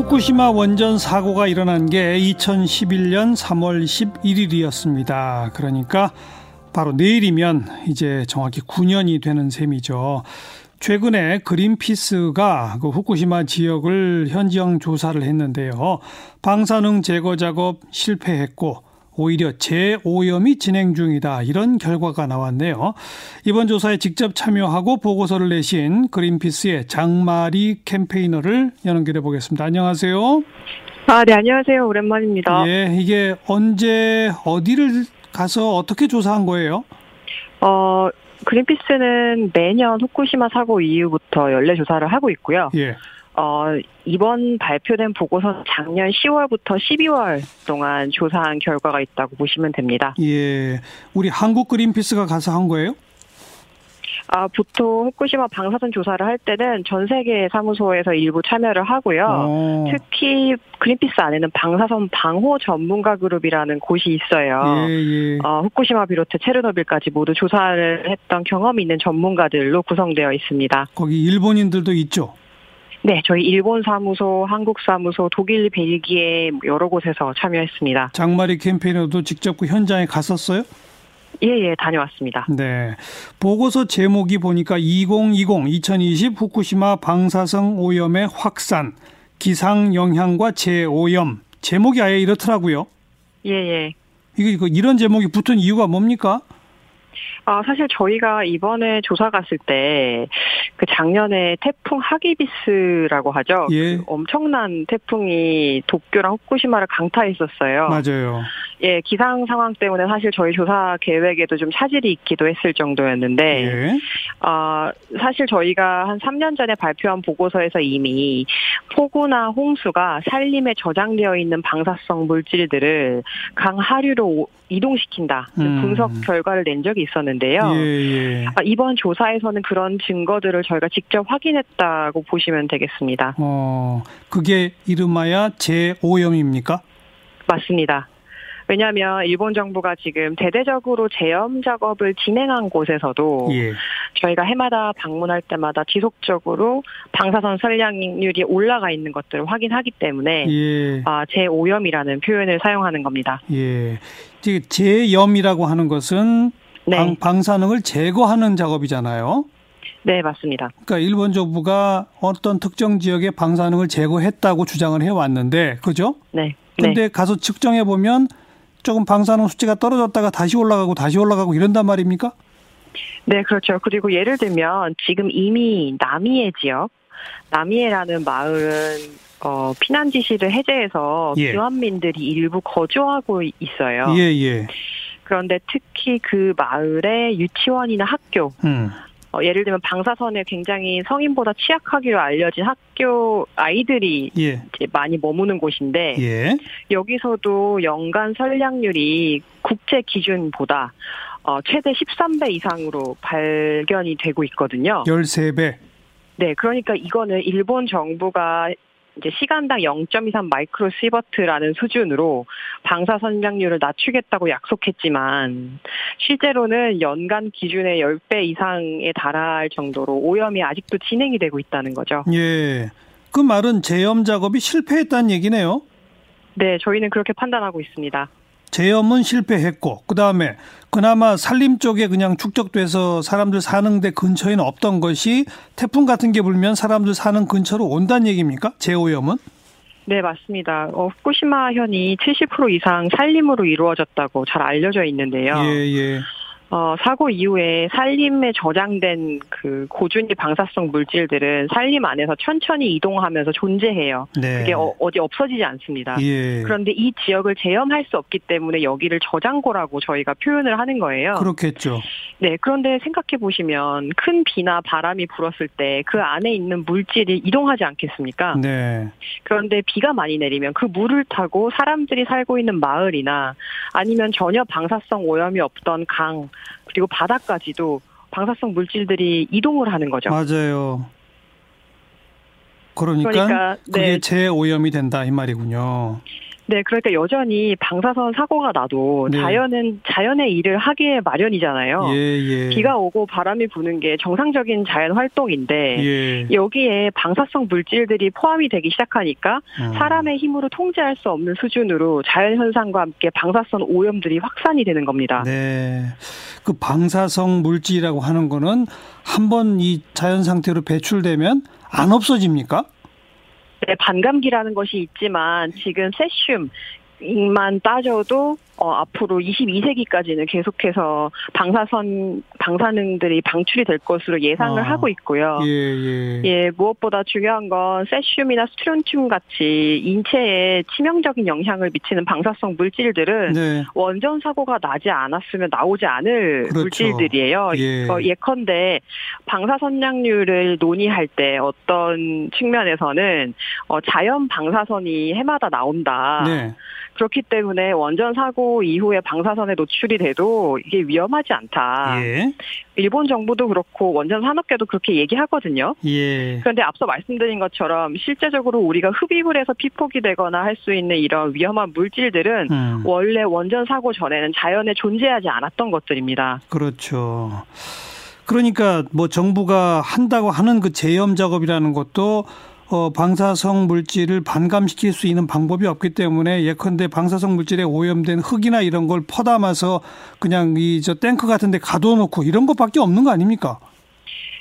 후쿠시마 원전 사고가 일어난 게 2011년 3월 11일이었습니다. 그러니까 바로 내일이면 이제 정확히 9년이 되는 셈이죠. 최근에 그린피스가 그 후쿠시마 지역을 현지형 조사를 했는데요. 방사능 제거 작업 실패했고 오히려 재오염이 진행 중이다. 이런 결과가 나왔네요. 이번 조사에 직접 참여하고 보고서를 내신 그린피스의 장마리 캠페이너를 연결해 보겠습니다. 안녕하세요. 아, 네, 안녕하세요. 오랜만입니다. 예, 이게 언제 어디를 가서 어떻게 조사한 거예요? 어, 그린피스는 매년 후쿠시마 사고 이후부터 연례 조사를 하고 있고요. 예. 어, 이번 발표된 보고서는 작년 10월부터 12월 동안 조사한 결과가 있다고 보시면 됩니다. 예. 우리 한국 그린피스가 가서 한 거예요? 아, 보통 후쿠시마 방사선 조사를 할 때는 전 세계 사무소에서 일부 참여를 하고요. 어. 특히 그린피스 안에는 방사선 방호 전문가 그룹이라는 곳이 있어요. 예, 예. 어, 후쿠시마 비롯해 체르노빌까지 모두 조사를 했던 경험이 있는 전문가들로 구성되어 있습니다. 거기 일본인들도 있죠. 네, 저희 일본 사무소, 한국 사무소, 독일, 벨기에 여러 곳에서 참여했습니다. 장마리 캠페이너도 직접 그 현장에 갔었어요? 예, 예, 다녀왔습니다. 네. 보고서 제목이 보니까 2020, 2020 후쿠시마 방사성 오염의 확산, 기상 영향과 재오염. 제목이 아예 이렇더라고요. 예, 예. 이거, 이거 이런 제목이 붙은 이유가 뭡니까? 아, 사실 저희가 이번에 조사 갔을 때, 그 작년에 태풍 하기비스라고 하죠. 예. 그 엄청난 태풍이 도쿄랑 후쿠시마를 강타했었어요. 맞아요. 예, 기상 상황 때문에 사실 저희 조사 계획에도 좀 차질이 있기도 했을 정도였는데, 예. 아, 사실 저희가 한 3년 전에 발표한 보고서에서 이미 폭우나 홍수가 산림에 저장되어 있는 방사성 물질들을 강 하류로 오- 이동시킨다. 음. 분석 결과를 낸 적이 있었는데요. 예, 예. 아, 이번 조사에서는 그런 증거들을 저희가 직접 확인했다고 보시면 되겠습니다. 어, 그게 이름하여 재오염입니까? 맞습니다. 왜냐하면 일본 정부가 지금 대대적으로 제염 작업을 진행한 곳에서도 예. 저희가 해마다 방문할 때마다 지속적으로 방사선 선량률이 올라가 있는 것들을 확인하기 때문에 예. 아, 재오염이라는 표현을 사용하는 겁니다. 예. 재염이라고 하는 것은 네, 방, 방사능을 제거하는 작업이잖아요. 네 맞습니다. 그러니까 일본 정부가 어떤 특정 지역의 방사능을 제거했다고 주장을 해왔는데, 그죠? 네, 네, 근데 가서 측정해 보면 조금 방사능 수치가 떨어졌다가 다시 올라가고 다시 올라가고 이런단 말입니까? 네 그렇죠. 그리고 예를 들면 지금 이미 나미에 지역, 나미에라는 마을은 어, 피난 지시를 해제해서 예. 기환민들이 일부 거주하고 있어요. 예, 예. 그런데 특히 그 마을의 유치원이나 학교, 음. 어, 예를 들면 방사선에 굉장히 성인보다 취약하기로 알려진 학교 아이들이 예. 이제 많이 머무는 곳인데 예. 여기서도 연간 선량률이 국제 기준보다 어, 최대 13배 이상으로 발견이 되고 있거든요. 13배. 네, 그러니까 이거는 일본 정부가 이제 시간당 0.23 마이크로 시버트라는 수준으로 방사 선량률을 낮추겠다고 약속했지만 실제로는 연간 기준의 10배 이상에 달할 정도로 오염이 아직도 진행이 되고 있다는 거죠. 예. 그 말은 재염 작업이 실패했다는 얘기네요. 네, 저희는 그렇게 판단하고 있습니다. 재염은 실패했고, 그 다음에 그나마 산림 쪽에 그냥 축적돼서 사람들 사는 데 근처에는 없던 것이 태풍 같은 게 불면 사람들 사는 근처로 온다는 얘기입니까? 재오염은? 네, 맞습니다. 어, 후쿠시마 현이 70% 이상 산림으로 이루어졌다고 잘 알려져 있는데요. 예, 예. 어, 사고 이후에 산림에 저장된 그 고준위 방사성 물질들은 산림 안에서 천천히 이동하면서 존재해요. 네. 그게 어, 어디 없어지지 않습니다. 예. 그런데 이 지역을 제염할 수 없기 때문에 여기를 저장고라고 저희가 표현을 하는 거예요. 그렇겠죠. 네, 그런데 생각해 보시면 큰 비나 바람이 불었을 때 그 안에 있는 물질이 이동하지 않겠습니까? 네. 그런데 비가 많이 내리면 그 물을 타고 사람들이 살고 있는 마을이나 아니면 전혀 방사성 오염이 없던 강 그리고 바다까지도 방사성 물질들이 이동을 하는 거죠. 맞아요. 그러니까, 그러니까, 그게 네. 재오염이 된다 이 말이군요. 네, 그러니까 여전히 방사선 사고가 나도 네. 자연은 자연의 일을 하기에 마련이잖아요. 예, 예. 비가 오고 바람이 부는 게 정상적인 자연 활동인데 예. 여기에 방사성 물질들이 포함이 되기 시작하니까 음. 사람의 힘으로 통제할 수 없는 수준으로 자연 현상과 함께 방사선 오염들이 확산이 되는 겁니다. 네. 그 방사성 물질이라고 하는 거는 한 번 이 자연 상태로 배출되면 안 없어집니까? 네, 반감기라는 것이 있지만 지금 세슘 만 따져도 어, 앞으로 22세기까지는 계속해서 방사선 방사능들이 방출이 될 것으로 예상을 아, 하고 있고요. 예, 예. 예, 무엇보다 중요한 건 세슘이나 스트론튬 같이 인체에 치명적인 영향을 미치는 방사성 물질들은 네. 원전 사고가 나지 않았으면 나오지 않을 그렇죠. 물질들이에요. 예. 어, 예컨대 방사선량률을 논의할 때 어떤 측면에서는 어, 자연 방사선이 해마다 나온다. 네. 그렇기 때문에 원전 사고 이후에 방사선에 노출이 돼도 이게 위험하지 않다. 예. 일본 정부도 그렇고 원전 산업계도 그렇게 얘기하거든요. 예. 그런데 앞서 말씀드린 것처럼 실제적으로 우리가 흡입을 해서 피폭이 되거나 할 수 있는 이런 위험한 물질들은 음. 원래 원전 사고 전에는 자연에 존재하지 않았던 것들입니다. 그렇죠. 그러니까 뭐 정부가 한다고 하는 그 제염 작업이라는 것도 어, 방사성 물질을 반감시킬 수 있는 방법이 없기 때문에 예컨대 방사성 물질에 오염된 흙이나 이런 걸 퍼담아서 그냥 이 저 탱크 같은 데 가둬놓고 이런 것밖에 없는 거 아닙니까?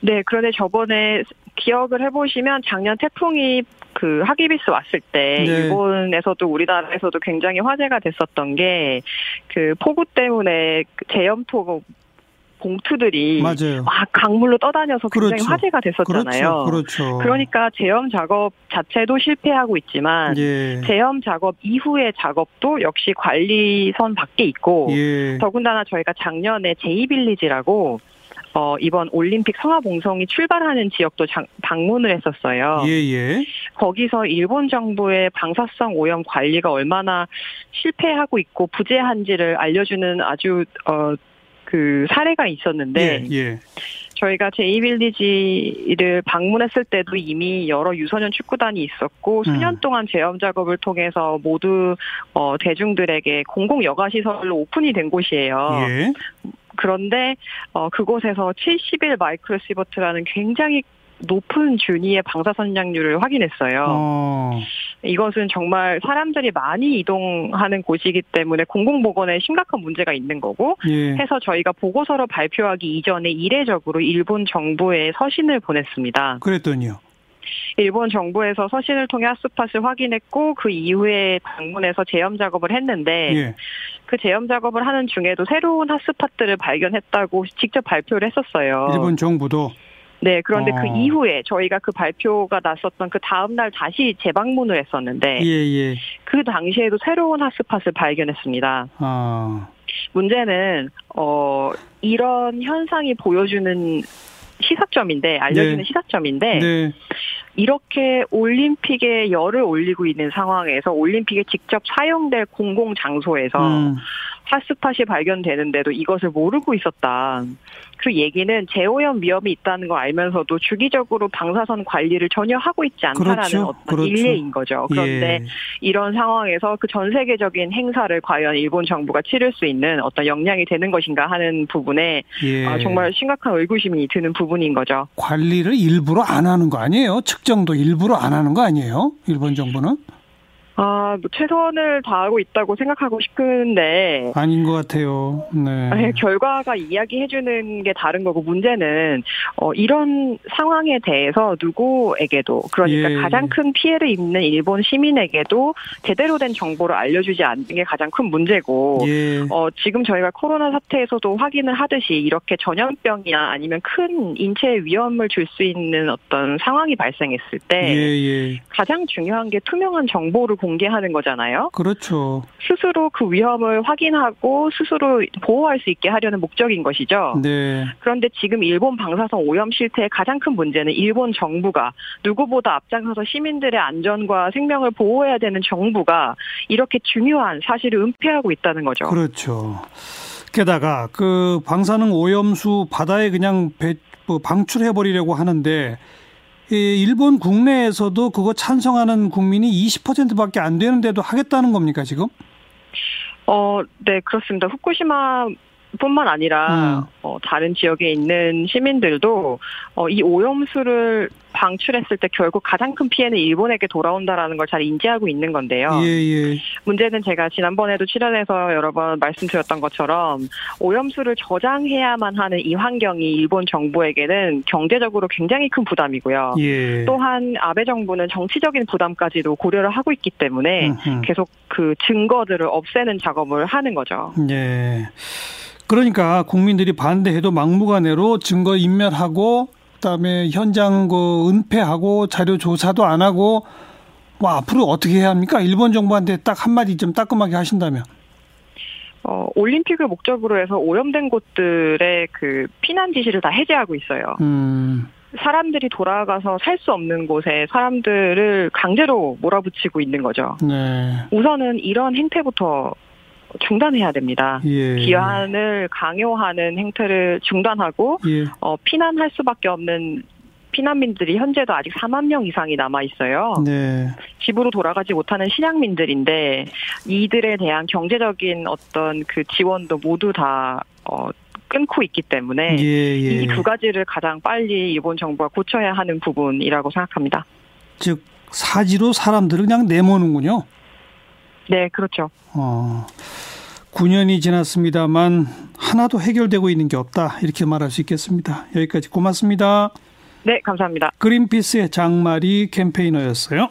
네, 그런데 저번에 기억을 해보시면 작년 태풍이 그 하기비스 왔을 때 네. 일본에서도 우리나라에서도 굉장히 화제가 됐었던 게 그 폭우 때문에 그 제염토 봉투들이 맞아요. 막 강물로 떠다녀서 굉장히 그렇죠. 화제가 됐었잖아요. 그렇죠. 그렇죠. 그러니까 제염 작업 자체도 실패하고 있지만 예. 제염 작업 이후의 작업도 역시 관리선 밖에 있고 예. 더군다나 저희가 작년에 제이빌리지라고 어, 이번 올림픽 성화봉송이 출발하는 지역도 장- 방문을 했었어요. 예, 예. 거기서 일본 정부의 방사성 오염 관리가 얼마나 실패하고 있고 부재한지를 알려주는 아주 어, 그 사례가 있었는데 예, 예. 저희가 제이빌리지를 방문했을 때도 이미 여러 유소년 축구단이 있었고 수년 음. 동안 제염 작업을 통해서 모두 어, 대중들에게 공공 여가 시설로 오픈이 된 곳이에요. 예. 그런데 어, 그곳에서 70일 마이크로시버트라는 굉장히 높은 준위의 방사선량률을 확인했어요. 어. 이것은 정말 사람들이 많이 이동하는 곳이기 때문에 공공보건에 심각한 문제가 있는 거고 예. 해서 저희가 보고서로 발표하기 이전에 이례적으로 일본 정부에 서신을 보냈습니다. 그랬더니요. 일본 정부에서 서신을 통해 핫스팟을 확인했고 그 이후에 방문해서 제염 작업을 했는데 예. 그 제염 작업을 하는 중에도 새로운 핫스팟들을 발견했다고 직접 발표를 했었어요. 일본 정부도 네, 그런데 어. 그 이후에 저희가 그 발표가 났었던 그 다음 날 다시 재방문을 했었는데 예, 예. 그 당시에도 새로운 핫스팟을 발견했습니다. 아. 문제는 어 이런 현상이 보여주는 시사점인데 알려주는 네. 시사점인데 네. 이렇게 올림픽에 열을 올리고 있는 상황에서 올림픽에 직접 사용될 공공 장소에서 음. 핫스팟이 발견되는데도 이것을 모르고 있었다. 그 얘기는 재오염 위험이 있다는 걸 알면서도 주기적으로 방사선 관리를 전혀 하고 있지 않다라는 그렇죠. 어떤 그렇죠. 일례인 거죠. 그런데 예. 이런 상황에서 그 전 세계적인 행사를 과연 일본 정부가 치를 수 있는 어떤 역량이 되는 것인가 하는 부분에 예. 아, 정말 심각한 의구심이 드는 부분인 거죠. 관리를 일부러 안 하는 거 아니에요? 측정도 일부러 안 하는 거 아니에요? 일본 정부는? 아, 뭐 최선을 다하고 있다고 생각하고 싶은데 아닌 것 같아요. 네. 아니, 결과가 이야기해주는 게 다른 거고 문제는 어, 이런 상황에 대해서 누구에게도 그러니까 예. 가장 큰 피해를 입는 일본 시민에게도 제대로 된 정보를 알려주지 않는 게 가장 큰 문제고 예. 어, 지금 저희가 코로나 사태에서도 확인을 하듯이 이렇게 전염병이나 아니면 큰 인체 위험을 줄 수 있는 어떤 상황이 발생했을 때 예, 예. 가장 중요한 게 투명한 정보를 공개하는 거잖아요. 그렇죠. 스스로 그 위험을 확인하고 스스로 보호할 수 있게 하려는 목적인 것이죠. 네. 그런데 지금 일본 방사선 오염 실태의 가장 큰 문제는 일본 정부가 누구보다 앞장서서 시민들의 안전과 생명을 보호해야 되는 정부가 이렇게 중요한 사실을 은폐하고 있다는 거죠. 그렇죠. 게다가 그 방사능 오염수 바다에 그냥 배, 뭐 방출해 버리려고 하는데 일본 국내에서도 그거 찬성하는 국민이 20%밖에 안 되는데도 하겠다는 겁니까 지금? 어, 네 그렇습니다. 후쿠시마 뿐만 아니라 음. 어, 다른 지역에 있는 시민들도 어, 이 오염수를 방출했을 때 결국 가장 큰 피해는 일본에게 돌아온다라는 걸 잘 인지하고 있는 건데요. 예, 예. 문제는 제가 지난번에도 출연해서 여러 번 말씀드렸던 것처럼 오염수를 저장해야만 하는 이 환경이 일본 정부에게는 경제적으로 굉장히 큰 부담이고요. 예. 또한 아베 정부는 정치적인 부담까지도 고려를 하고 있기 때문에 음흠. 계속 그 증거들을 없애는 작업을 하는 거죠. 예. 그러니까 국민들이 반대해도 막무가내로 증거 인멸하고 그다음에 현장 그 은폐하고 자료 조사도 안 하고 뭐 앞으로 어떻게 해야 합니까? 일본 정부한테 딱 한마디 좀 따끔하게 하신다면. 어, 올림픽을 목적으로 해서 오염된 곳들의 그 피난 지시를 다 해제하고 있어요. 음. 사람들이 돌아가서 살 수 없는 곳에 사람들을 강제로 몰아붙이고 있는 거죠. 네. 우선은 이런 행태부터 중단해야 됩니다. 예. 귀환을 강요하는 행태를 중단하고 예. 어, 피난할 수밖에 없는 피난민들이 현재도 아직 4만 명 이상이 남아 있어요. 네. 집으로 돌아가지 못하는 실향민들인데 이들에 대한 경제적인 어떤 그 지원도 모두 다 어, 끊고 있기 때문에 예, 예. 이두 가지를 가장 빨리 일본 정부가 고쳐야 하는 부분이라고 생각합니다. 즉 사지로 사람들을 그냥 내모는군요. 네, 그렇죠. 어, 9년이 지났습니다만 하나도 해결되고 있는 게 없다 이렇게 말할 수 있겠습니다. 여기까지 고맙습니다. 네, 감사합니다. 그린피스의 장마리 캠페이너였어요.